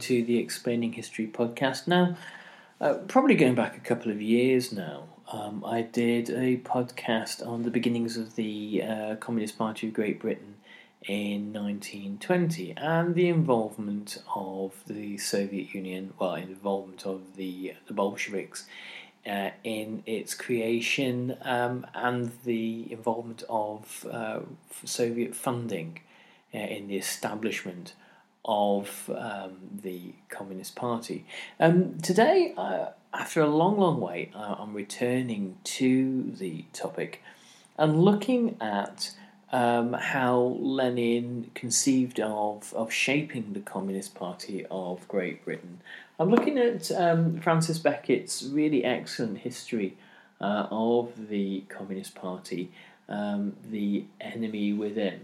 to the Explaining History podcast. Now, uh, probably going back a couple of years now, um, I did a podcast on the beginnings of the uh, Communist Party of Great Britain in 1920 and the involvement of the Soviet Union, well, involvement of the, the Bolsheviks uh, in its creation um, and the involvement of uh, Soviet funding uh, in the establishment of um, the Communist Party. Um, today, uh, after a long, long wait, I'm returning to the topic and looking at um, how Lenin conceived of, of shaping the Communist Party of Great Britain. I'm looking at um, Francis Beckett's really excellent history uh, of the Communist Party, um, The Enemy Within.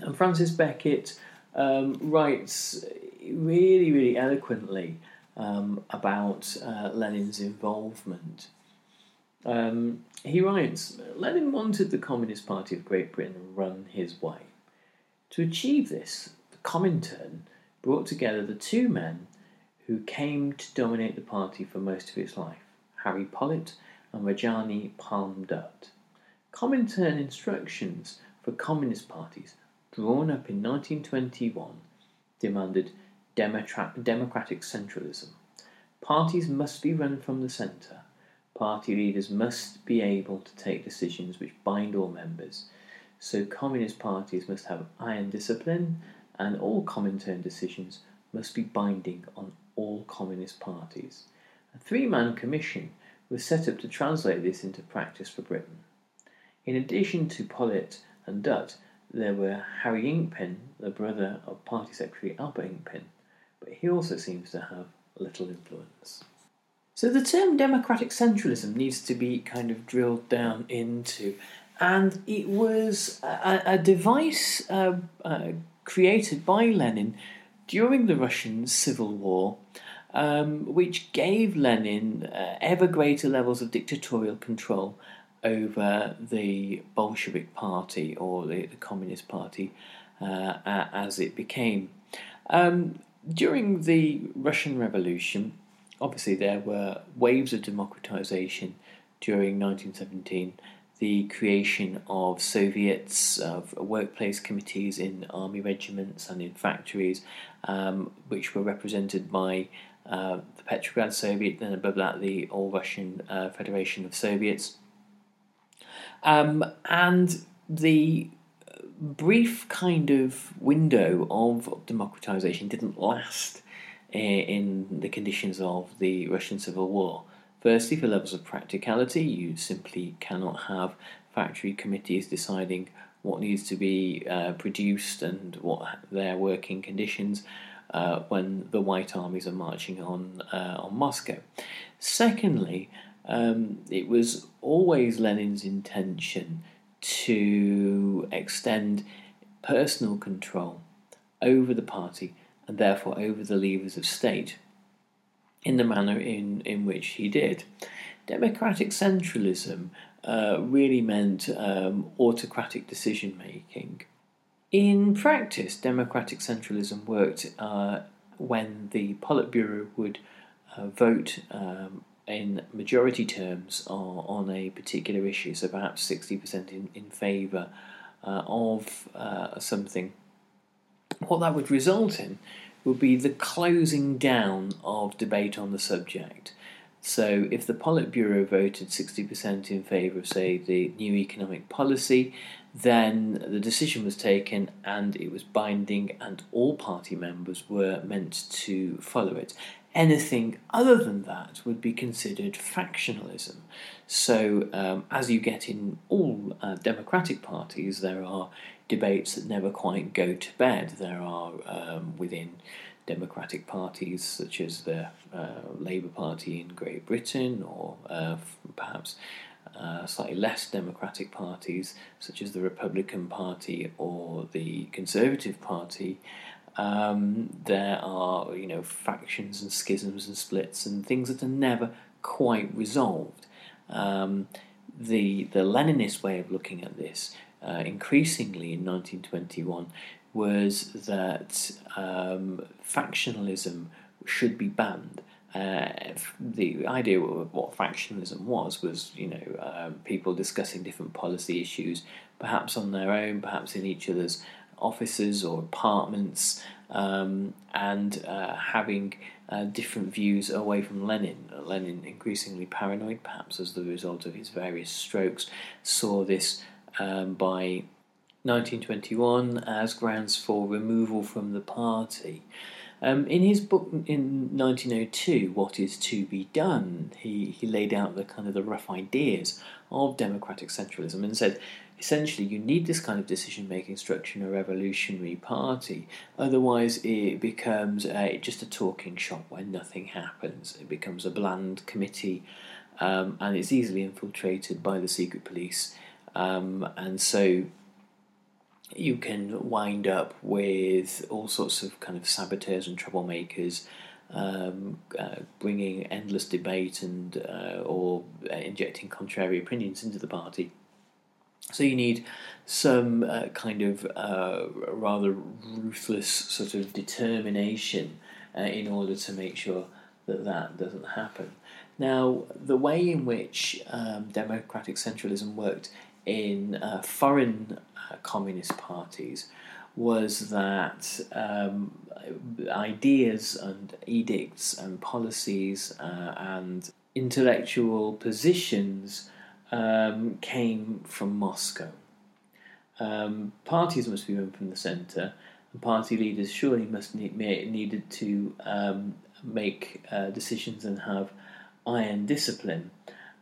And Francis Beckett um, writes really, really eloquently um, about uh, Lenin's involvement. Um, he writes Lenin wanted the Communist Party of Great Britain run his way. To achieve this, the Comintern brought together the two men who came to dominate the party for most of its life Harry Pollitt and Rajani Palme Dutt. Comintern instructions for communist parties drawn up in 1921, demanded democratic centralism. Parties must be run from the centre. Party leaders must be able to take decisions which bind all members. So, communist parties must have iron discipline, and all Comintern decisions must be binding on all communist parties. A three man commission was set up to translate this into practice for Britain. In addition to Pollitt and Dutt, there were Harry Inkpin, the brother of Party Secretary Albert Inkpin, but he also seems to have little influence. So the term democratic centralism needs to be kind of drilled down into, and it was a, a device uh, uh, created by Lenin during the Russian Civil War, um, which gave Lenin uh, ever greater levels of dictatorial control over the Bolshevik Party or the, the Communist Party uh, as it became. Um, during the Russian Revolution, obviously there were waves of democratization during 1917. The creation of Soviets, of workplace committees in army regiments and in factories, um, which were represented by uh, the Petrograd Soviet, then above that the All Russian uh, Federation of Soviets. Um, and the brief kind of window of democratization didn't last in the conditions of the Russian Civil War. Firstly, for levels of practicality, you simply cannot have factory committees deciding what needs to be uh, produced and what their working conditions uh, when the White armies are marching on uh, on Moscow. Secondly, um, it was always Lenin's intention to extend personal control over the party and therefore over the levers of state in the manner in, in which he did. Democratic centralism uh, really meant um, autocratic decision making. In practice, democratic centralism worked uh, when the Politburo would uh, vote um, in majority terms on, on, a particular issue, so perhaps 60% in, in favour uh, of uh, something. What that would result in would be the closing down of debate on the subject. So, if the Politburo voted 60% in favour of, say, the new economic policy, then the decision was taken and it was binding, and all party members were meant to follow it. Anything other than that would be considered factionalism. So, um, as you get in all uh, democratic parties, there are debates that never quite go to bed. There are um, within democratic parties such as the uh, Labour Party in Great Britain, or uh, perhaps uh, slightly less democratic parties such as the Republican Party or the Conservative Party, um, there are you know factions and schisms and splits and things that are never quite resolved. Um, the the Leninist way of looking at this, uh, increasingly in 1921, was that um, factionalism should be banned uh, the idea of what factionalism was was you know um, people discussing different policy issues, perhaps on their own, perhaps in each other's offices or apartments, um, and uh, having uh, different views away from Lenin. Lenin, increasingly paranoid, perhaps as the result of his various strokes, saw this um, by 1921 as grounds for removal from the party. Um, in his book in 1902, What is to be Done, he, he laid out the kind of the rough ideas of democratic centralism and said essentially you need this kind of decision making structure in a revolutionary party, otherwise, it becomes uh, just a talking shop where nothing happens. It becomes a bland committee um, and it's easily infiltrated by the secret police. Um, and so you can wind up with all sorts of kind of saboteurs and troublemakers um, uh, bringing endless debate and uh, or uh, injecting contrary opinions into the party. So you need some uh, kind of uh, rather ruthless sort of determination uh, in order to make sure that that doesn't happen. Now, the way in which um, democratic centralism worked in foreign communist parties was that um, ideas and edicts and policies uh, and intellectual positions um, came from Moscow. Um, parties must be run from the centre, and party leaders surely must need, needed to um, make uh, decisions and have iron discipline.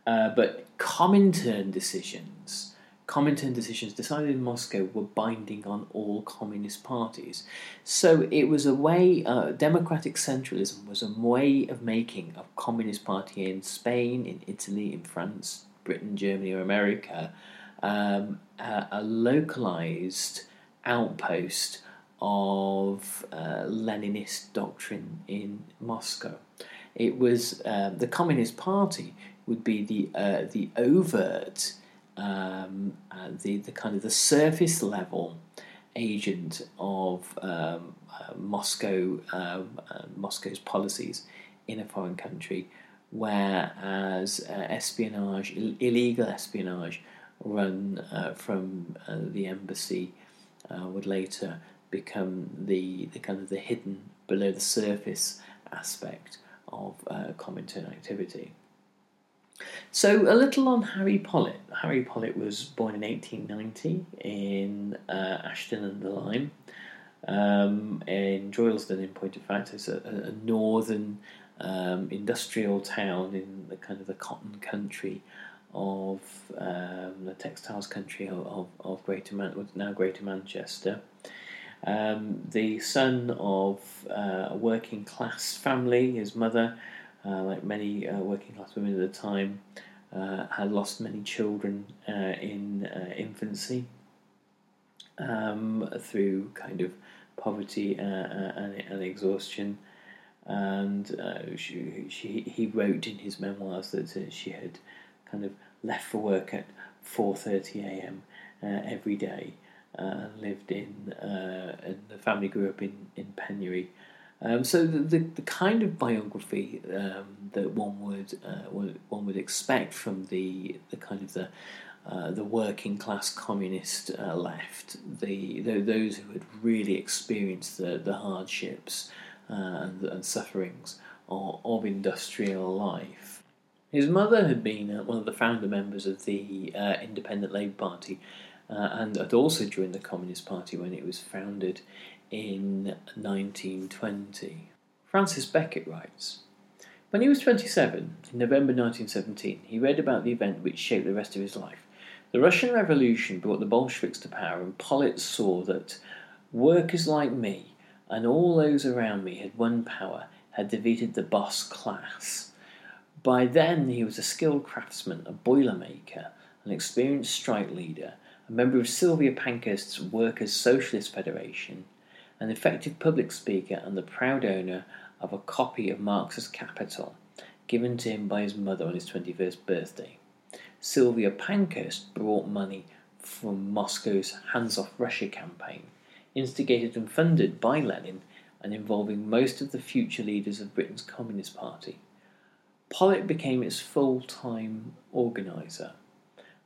Uh, but Comintern decisions Comintern decisions decided in Moscow were binding on all communist parties. So it was a way, uh, democratic centralism was a way of making a communist party in Spain, in Italy, in France, Britain, Germany, or America um, a, a, localized outpost of uh, Leninist doctrine in Moscow. It was uh, the Communist Party would be the uh, the overt um, uh, the the kind of the surface level agent of um, uh, Moscow um, uh, Moscow's policies in a foreign country, whereas uh, espionage, Ill- illegal espionage, run uh, from uh, the embassy would later become the, the kind of the hidden below the surface aspect of Comintern activity. So, a little on Harry Pollitt. Harry Pollitt was born in 1890 in uh, Ashton under Lyne, um, in Droylsden, in point of fact. It's a, a northern um, industrial town in the kind of the cotton country of um, the textiles country of, of, Greater Man- now Greater Manchester. Um, the son of uh, a working class family, his mother uh, like many uh, working class women at the time, uh, had lost many children in infancy um, through kind of poverty and, and, exhaustion. And she, she, he wrote in his memoirs that she had kind of left for work at 4:30 a.m. Uh, every day. Uh, lived in, uh, and the family grew up in in Penury. Um, so the, the, the kind of biography um, that one would, uh, one would expect from the the kind of the uh, the working class communist uh, left, the, the, those who had really experienced the, the hardships uh, and, and, sufferings of, of, industrial life. His mother had been uh, one of the founder members of the uh, Independent Labour Party and had also joined the Communist Party when it was founded in 1920. Francis Beckett writes, when he was 27, in November 1917, he read about the event which shaped the rest of his life the Russian Revolution brought the Bolsheviks to power, and Pollitt saw that workers like me and all those around me had won power, had defeated the boss class. By then, he was a skilled craftsman, a boilermaker, an experienced strike leader, a member of Sylvia Pankhurst's Workers' Socialist Federation, an effective public speaker, and the proud owner of a copy of Marx's Capital, given to him by his mother on his 21st birthday. Sylvia Pankhurst brought money from Moscow's Hands Off Russia campaign, instigated and funded by Lenin and involving most of the future leaders of Britain's Communist Party. Pollitt became its full time organiser,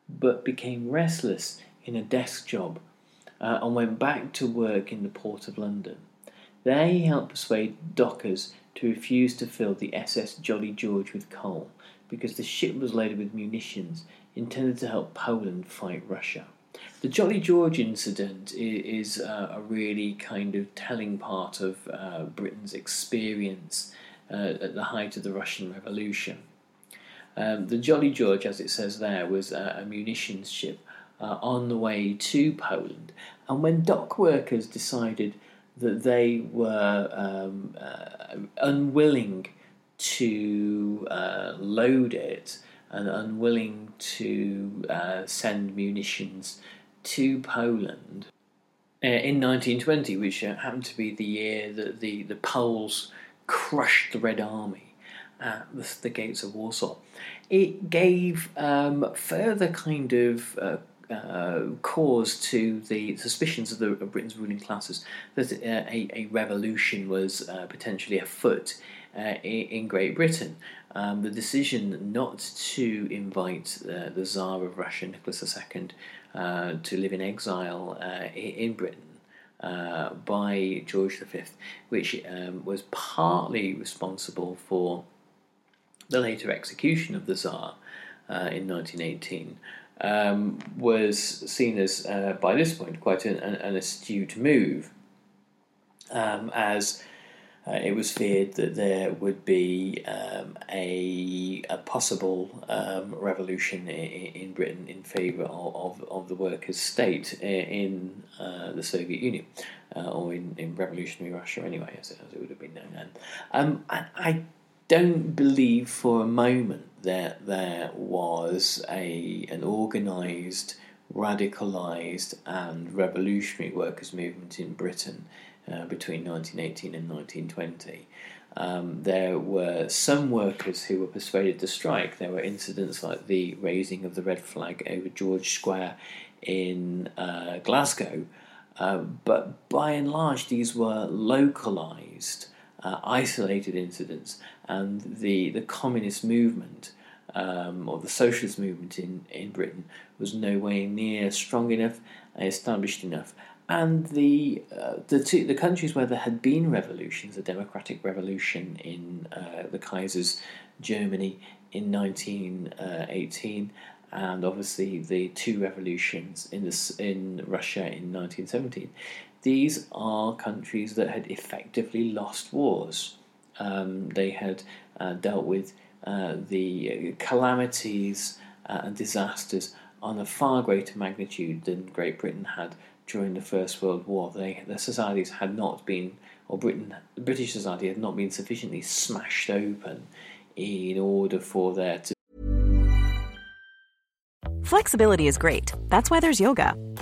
but became restless in a desk job uh, and went back to work in the Port of London. There he helped persuade dockers to refuse to fill the SS Jolly George with coal because the ship was loaded with munitions intended to help Poland fight Russia. The Jolly George incident is uh, a really kind of telling part of uh, Britain's experience uh, at the height of the Russian Revolution. Um, the Jolly George, as it says there, was a munitions ship uh, on the way to Poland, and when dock workers decided that they were um, uh, unwilling to uh, load it and unwilling to uh, send munitions to Poland. Uh, in 1920, which uh, happened to be the year that the, the Poles crushed the Red Army at the, the gates of Warsaw, it gave um, further kind of uh, cause to the suspicions of, the, of Britain's ruling classes that uh, a, a, revolution was uh, potentially afoot uh, in Great Britain. Um, the decision not to invite uh, the Tsar of Russia, Nicholas II, uh, to live in exile in Britain by George V, which um, was partly responsible for the later execution of the Tsar in 1918. Um, was seen as, by this point, quite an, an astute move, um, as uh, it was feared that there would be um, a, a possible um, revolution in, in, Britain in favour of, of, of, the workers' state in uh, the Soviet Union, uh, or in, in revolutionary Russia anyway, as it, as it would have been known then. Um, I, I don't believe for a moment that there was a an organised, radicalised, and revolutionary workers' movement in Britain uh, between 1918 and 1920. Um, there were some workers who were persuaded to strike. There were incidents like the raising of the red flag over George Square in uh, Glasgow, uh, but by and large, these were localized, uh, isolated incidents, and the, the communist movement. Um, or the socialist movement in, in Britain was no way near strong enough, established enough, and the uh, the two the countries where there had been revolutions, the democratic revolution in uh, the Kaiser's Germany in 1918, and obviously the two revolutions in in Russia in 1917. These are countries that had effectively lost wars. Um, they had uh, dealt with uh, the calamities uh, and disasters on a far greater magnitude than Great Britain had during the First World War. They, their societies had not been, or Britain, British society had not been sufficiently smashed open in order for there to. Flexibility is great. That's why there's yoga.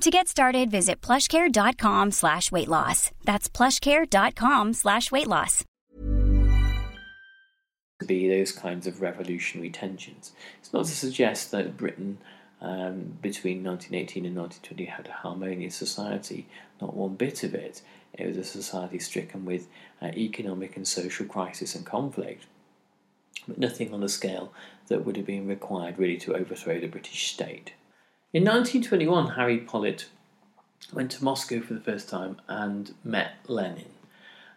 To get started, visit plushcare.com slash weight loss. That's plushcare.com slash weight loss. Be those kinds of revolutionary tensions. It's not to suggest that Britain um, between 1918 and 1920 had a harmonious society, not one bit of it. It was a society stricken with uh, economic and social crisis and conflict, but nothing on the scale that would have been required really to overthrow the British state. In 1921, Harry Pollitt went to Moscow for the first time and met Lenin.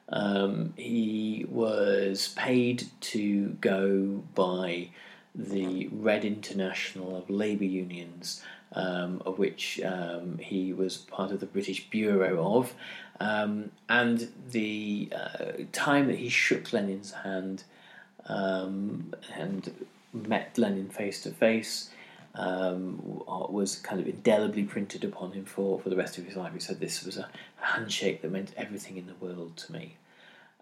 Um, he was paid to go by the Red International of Labour Unions, um, of which um, he was part of the British Bureau of. Um, and the uh, time that he shook Lenin's hand um, and met Lenin face to face, um, was kind of indelibly printed upon him for, for the rest of his life. He said this was a handshake that meant everything in the world to me.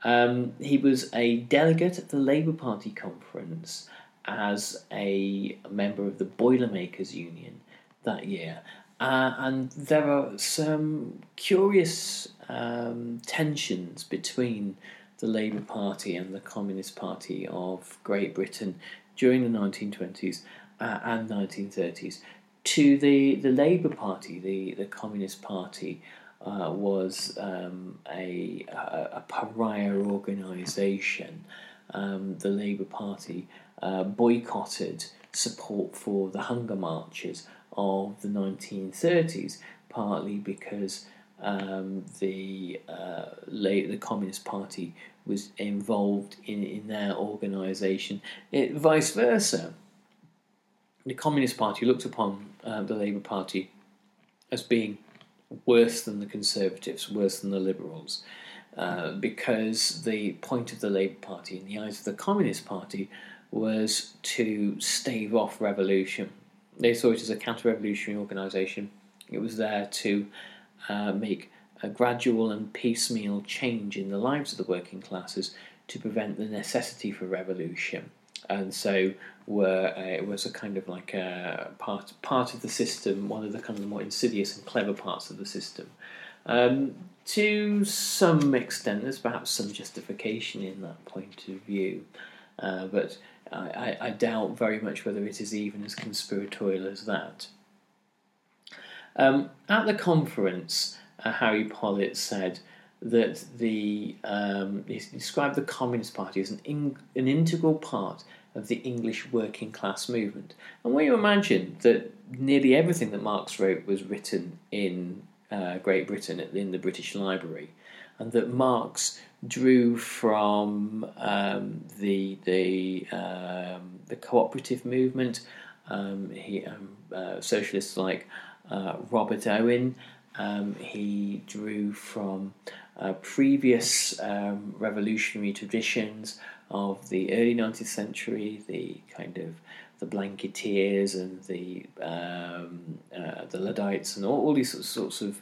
Um, he was a delegate at the Labour Party conference as a member of the Boilermakers Union that year. Uh, and there are some curious um, tensions between the Labour Party and the Communist Party of Great Britain during the 1920s uh, and 1930s. To the, the Labour Party, the, the Communist Party, uh, was um, a, a, pariah organisation. Um, the Labour Party uh, boycotted support for the hunger marches of the 1930s, partly because um, the uh, the Communist Party was involved in, in their organisation. Vice versa, the Communist Party looked upon uh, the Labour Party as being worse than the Conservatives, worse than the Liberals, uh, because the point of the Labour Party, in the eyes of the Communist Party, was to stave off revolution. They saw it as a counter revolutionary organisation. It was there to uh, make a gradual and piecemeal change in the lives of the working classes to prevent the necessity for revolution and so were uh, it was a kind of like a part part of the system, one of the kind of the more insidious and clever parts of the system. Um, to some extent, there's perhaps some justification in that point of view, uh, but I, I, doubt very much whether it is even as conspiratorial as that. Um, at the conference, uh, Harry Pollitt said that the um, he described the Communist Party as an in, an integral part of the English working class movement. And when you imagine that nearly everything that Marx wrote was written in uh, Great Britain in the British Library, and that Marx drew from um, the the um, the cooperative movement, um, he um, uh, socialists like uh, Robert Owen. Um, he drew from uh, previous um, revolutionary traditions of the early 19th century, the kind of the Blanketeers and the um, uh, the Luddites and all, all these sorts of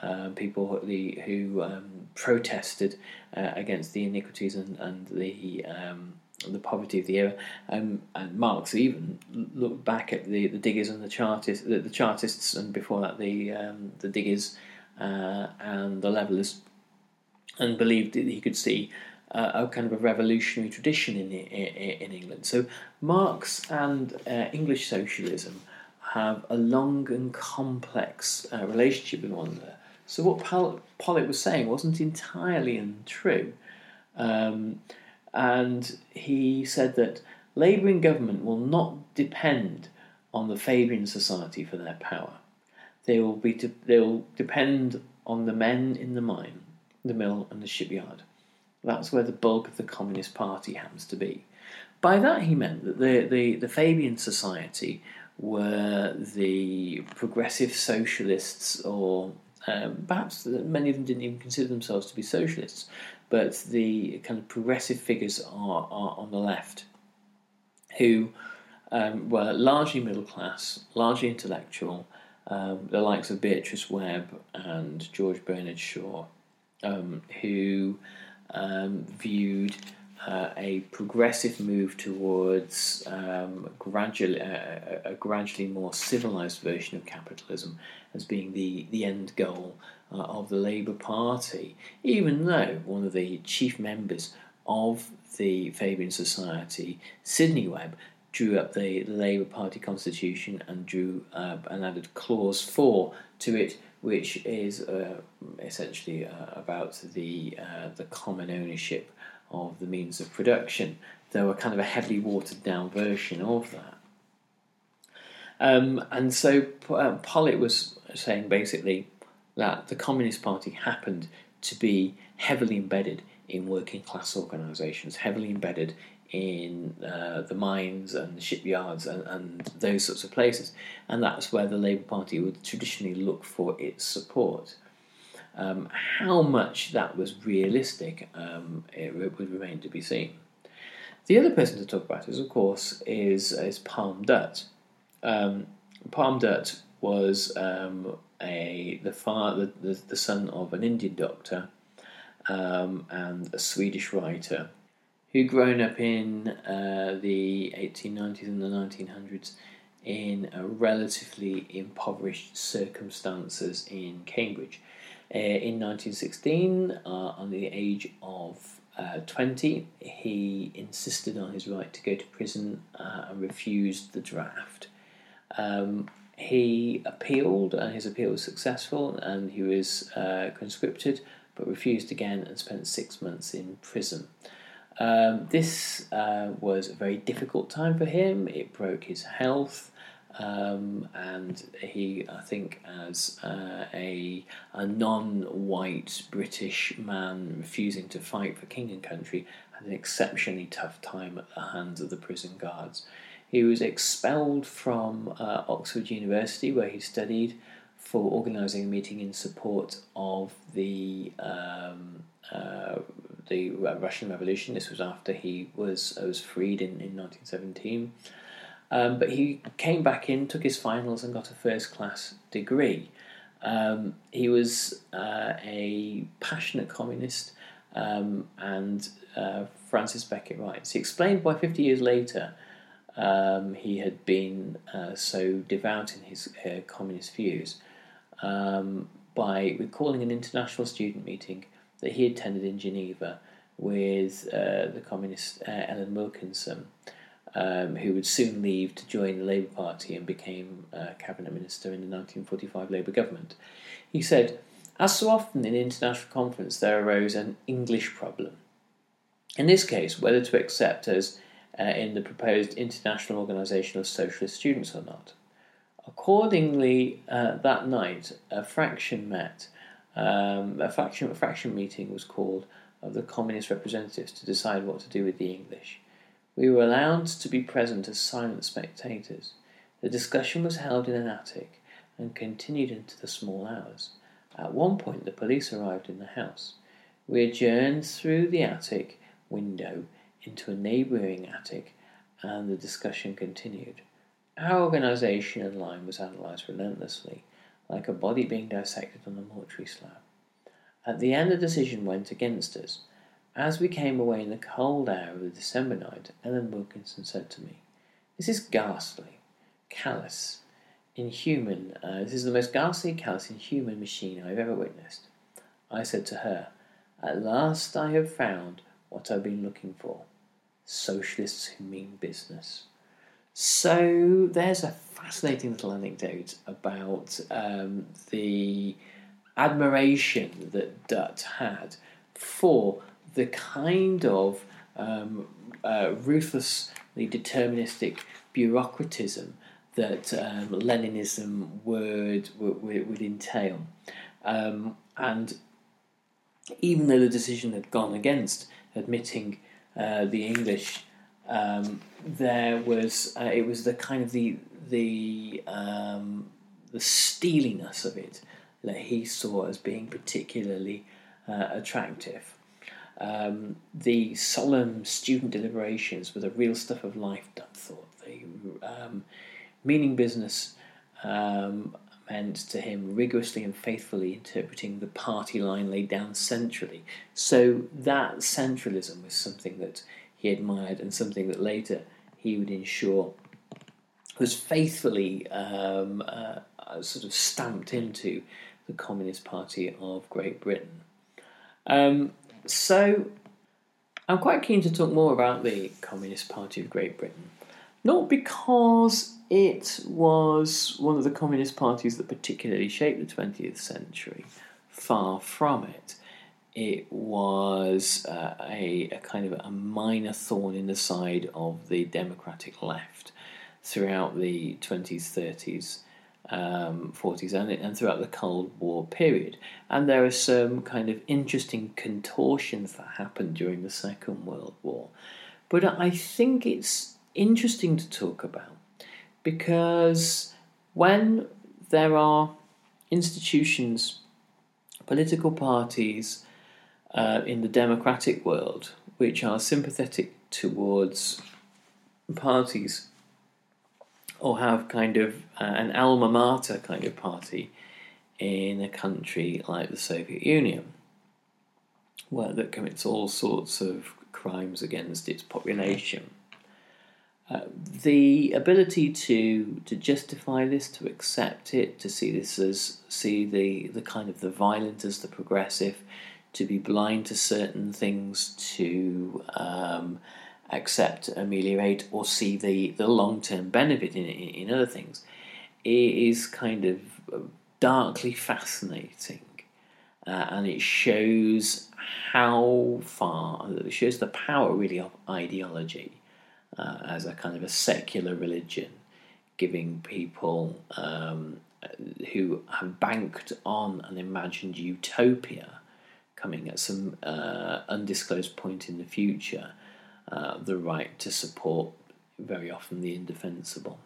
uh, people the, who um, protested uh, against the iniquities and, and the um, the poverty of the era. Um, and Marx even looked back at the, the diggers and the chartists, the, the chartists, and before that the um, the diggers uh, and the levelers and believed that he could see uh, a kind of a revolutionary tradition in, in, in England. So Marx and uh, English socialism have a long and complex uh, relationship with one another. So what Pol- Pollitt was saying wasn't entirely untrue. Um, and he said that Labour in government will not depend on the Fabian Society for their power. They will be de- they will depend on the men in the mine, the mill, and the shipyard. That's where the bulk of the Communist Party happens to be. By that he meant that the, the, the Fabian Society were the progressive socialists, or um, perhaps many of them didn't even consider themselves to be socialists, but the kind of progressive figures are, are on the left, who um, were largely middle class, largely intellectual, um, the likes of Beatrice Webb and George Bernard Shaw, um, who um, viewed uh, a progressive move towards um, gradually, uh, a gradually more civilized version of capitalism as being the, the end goal uh, of the Labour Party, even though one of the chief members of the Fabian Society, Sidney Webb, drew up the, Labour Party constitution and drew and added clause four to it, which is uh, essentially uh, about the uh, the common ownership of the means of production. Though a kind of a heavily watered down version of that. Um, and so uh, Pollitt was saying basically that the Communist Party happened to be heavily embedded in working class organisations, heavily embedded in uh, the mines and the shipyards and, and those sorts of places. And that's where the Labour Party would traditionally look for its support. Um, how much that was realistic, um, it, would remain to be seen. The other person to talk about is, of course, is, is Palme Dutt. Um, Palme Dutt was um, a the, father, the, the son of an Indian doctor um, and a Swedish writer who'd grown up in uh, the 1890s and the 1900s in relatively impoverished circumstances in Cambridge. Uh, in 1916, uh, on the age of uh, 20, he insisted on his right to go to prison uh, and refused the draft. Um, he appealed, and his appeal was successful, and he was uh, conscripted, but refused again and spent six months in prison. Um, this uh, was a very difficult time for him. It broke his health, um, and he, I think, as uh, a, a non-white British man refusing to fight for king and country, had an exceptionally tough time at the hands of the prison guards. He was expelled from uh, Oxford University, where he studied, for organising a meeting in support of the um, uh, the Russian Revolution. This was after he was was freed in, in 1917. Um, but he came back in, took his finals, and got a first class degree. Um, he was uh, a passionate communist, um, and uh, Francis Beckett writes he explained why 50 years later um, he had been uh, so devout in his uh, communist views um, by recalling an international student meeting that he attended in Geneva with uh, the communist uh, Ellen Wilkinson, um, who would soon leave to join the Labour Party and became uh, cabinet minister in the 1945 Labour government. He said, As so often in international conference, there arose an English problem. In this case, whether to accept us uh, in the proposed International Organisation of Socialist Students or not. Accordingly, uh, that night, a fraction met um, a a fraction meeting was called of the communist representatives to decide what to do with the English. We were allowed to be present as silent spectators. The discussion was held in an attic and continued into the small hours. At one point, the police arrived in the house. We adjourned through the attic window into a neighbouring attic, and the discussion continued. Our organisation and line was analysed relentlessly like a body being dissected on a mortuary slab. At the end, the decision went against us. As we came away in the cold air of the December night, Ellen Wilkinson said to me, This is ghastly, callous, inhuman. Uh, this is the most ghastly, callous, inhuman machine I have ever witnessed. I said to her, At last I have found what I've been looking for socialists who mean business. So there's a fascinating little anecdote about um, the admiration that Dutt had for the kind of um, uh, ruthless the deterministic bureaucratism that um, Leninism would, would, would entail. Um, and even though the decision had gone against admitting uh, the English, um, there was uh, it was the kind of the the um, the steeliness of it that he saw as being particularly uh, attractive. Um, the solemn student deliberations were the real stuff of life, Dutt thought. The um, meaning business um, meant to him rigorously and faithfully interpreting the party line laid down centrally. So that centralism was something that he admired and something that later he would ensure was faithfully um, uh, sort of stamped into the Communist Party of Great Britain. Um, so I'm quite keen to talk more about the Communist Party of Great Britain. Not because it was one of the communist parties that particularly shaped the 20th century, far from it. It was uh, a, a kind of a minor thorn in the side of the democratic left throughout the 20s, 30s, um, 40s, and, and throughout the Cold War period. And there are some kind of interesting contortions that happened during the Second World War. But I think it's interesting to talk about because when there are institutions, political parties uh, in the democratic world which are sympathetic towards parties or have kind of uh, an alma mater kind of party in a country like the Soviet Union, where that commits all sorts of crimes against its population. Uh, the ability to to justify this, to accept it, to see this as see the the kind of the violent as the progressive, to be blind to certain things, to um, accept, ameliorate, or see the, the long term benefit in, in, in other things, it is kind of darkly fascinating. Uh, and it shows how far, it shows the power really of ideology uh, as a kind of a secular religion, giving people um, who have banked on an imagined utopia coming at some uh, undisclosed point in the future uh, the right to support very often the indefensible.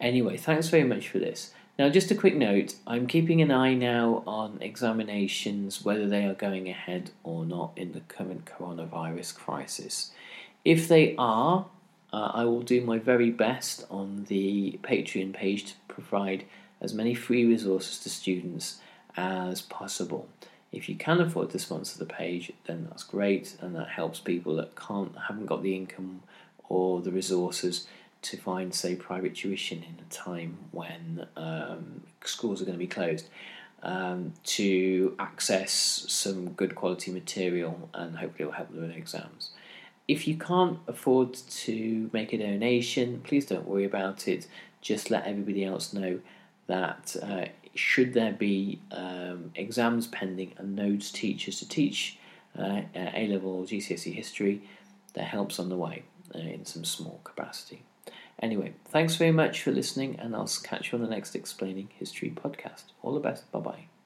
Anyway, thanks very much for this. Now, just a quick note I'm keeping an eye now on examinations, whether they are going ahead or not in the current coronavirus crisis. If they are, uh, I will do my very best on the Patreon page to provide as many free resources to students as possible. If you can afford to sponsor the page, then that's great, and that helps people that can't haven't got the income or the resources to find, say, private tuition in a time when um, schools are going to be closed. Um, to access some good quality material and hopefully it will help them with exams. If you can't afford to make a donation, please don't worry about it. Just let everybody else know that uh, should there be um, exams pending and nodes teachers to teach uh, A level GCSE history, that helps on the way uh, in some small capacity. Anyway, thanks very much for listening, and I'll catch you on the next Explaining History podcast. All the best. Bye bye.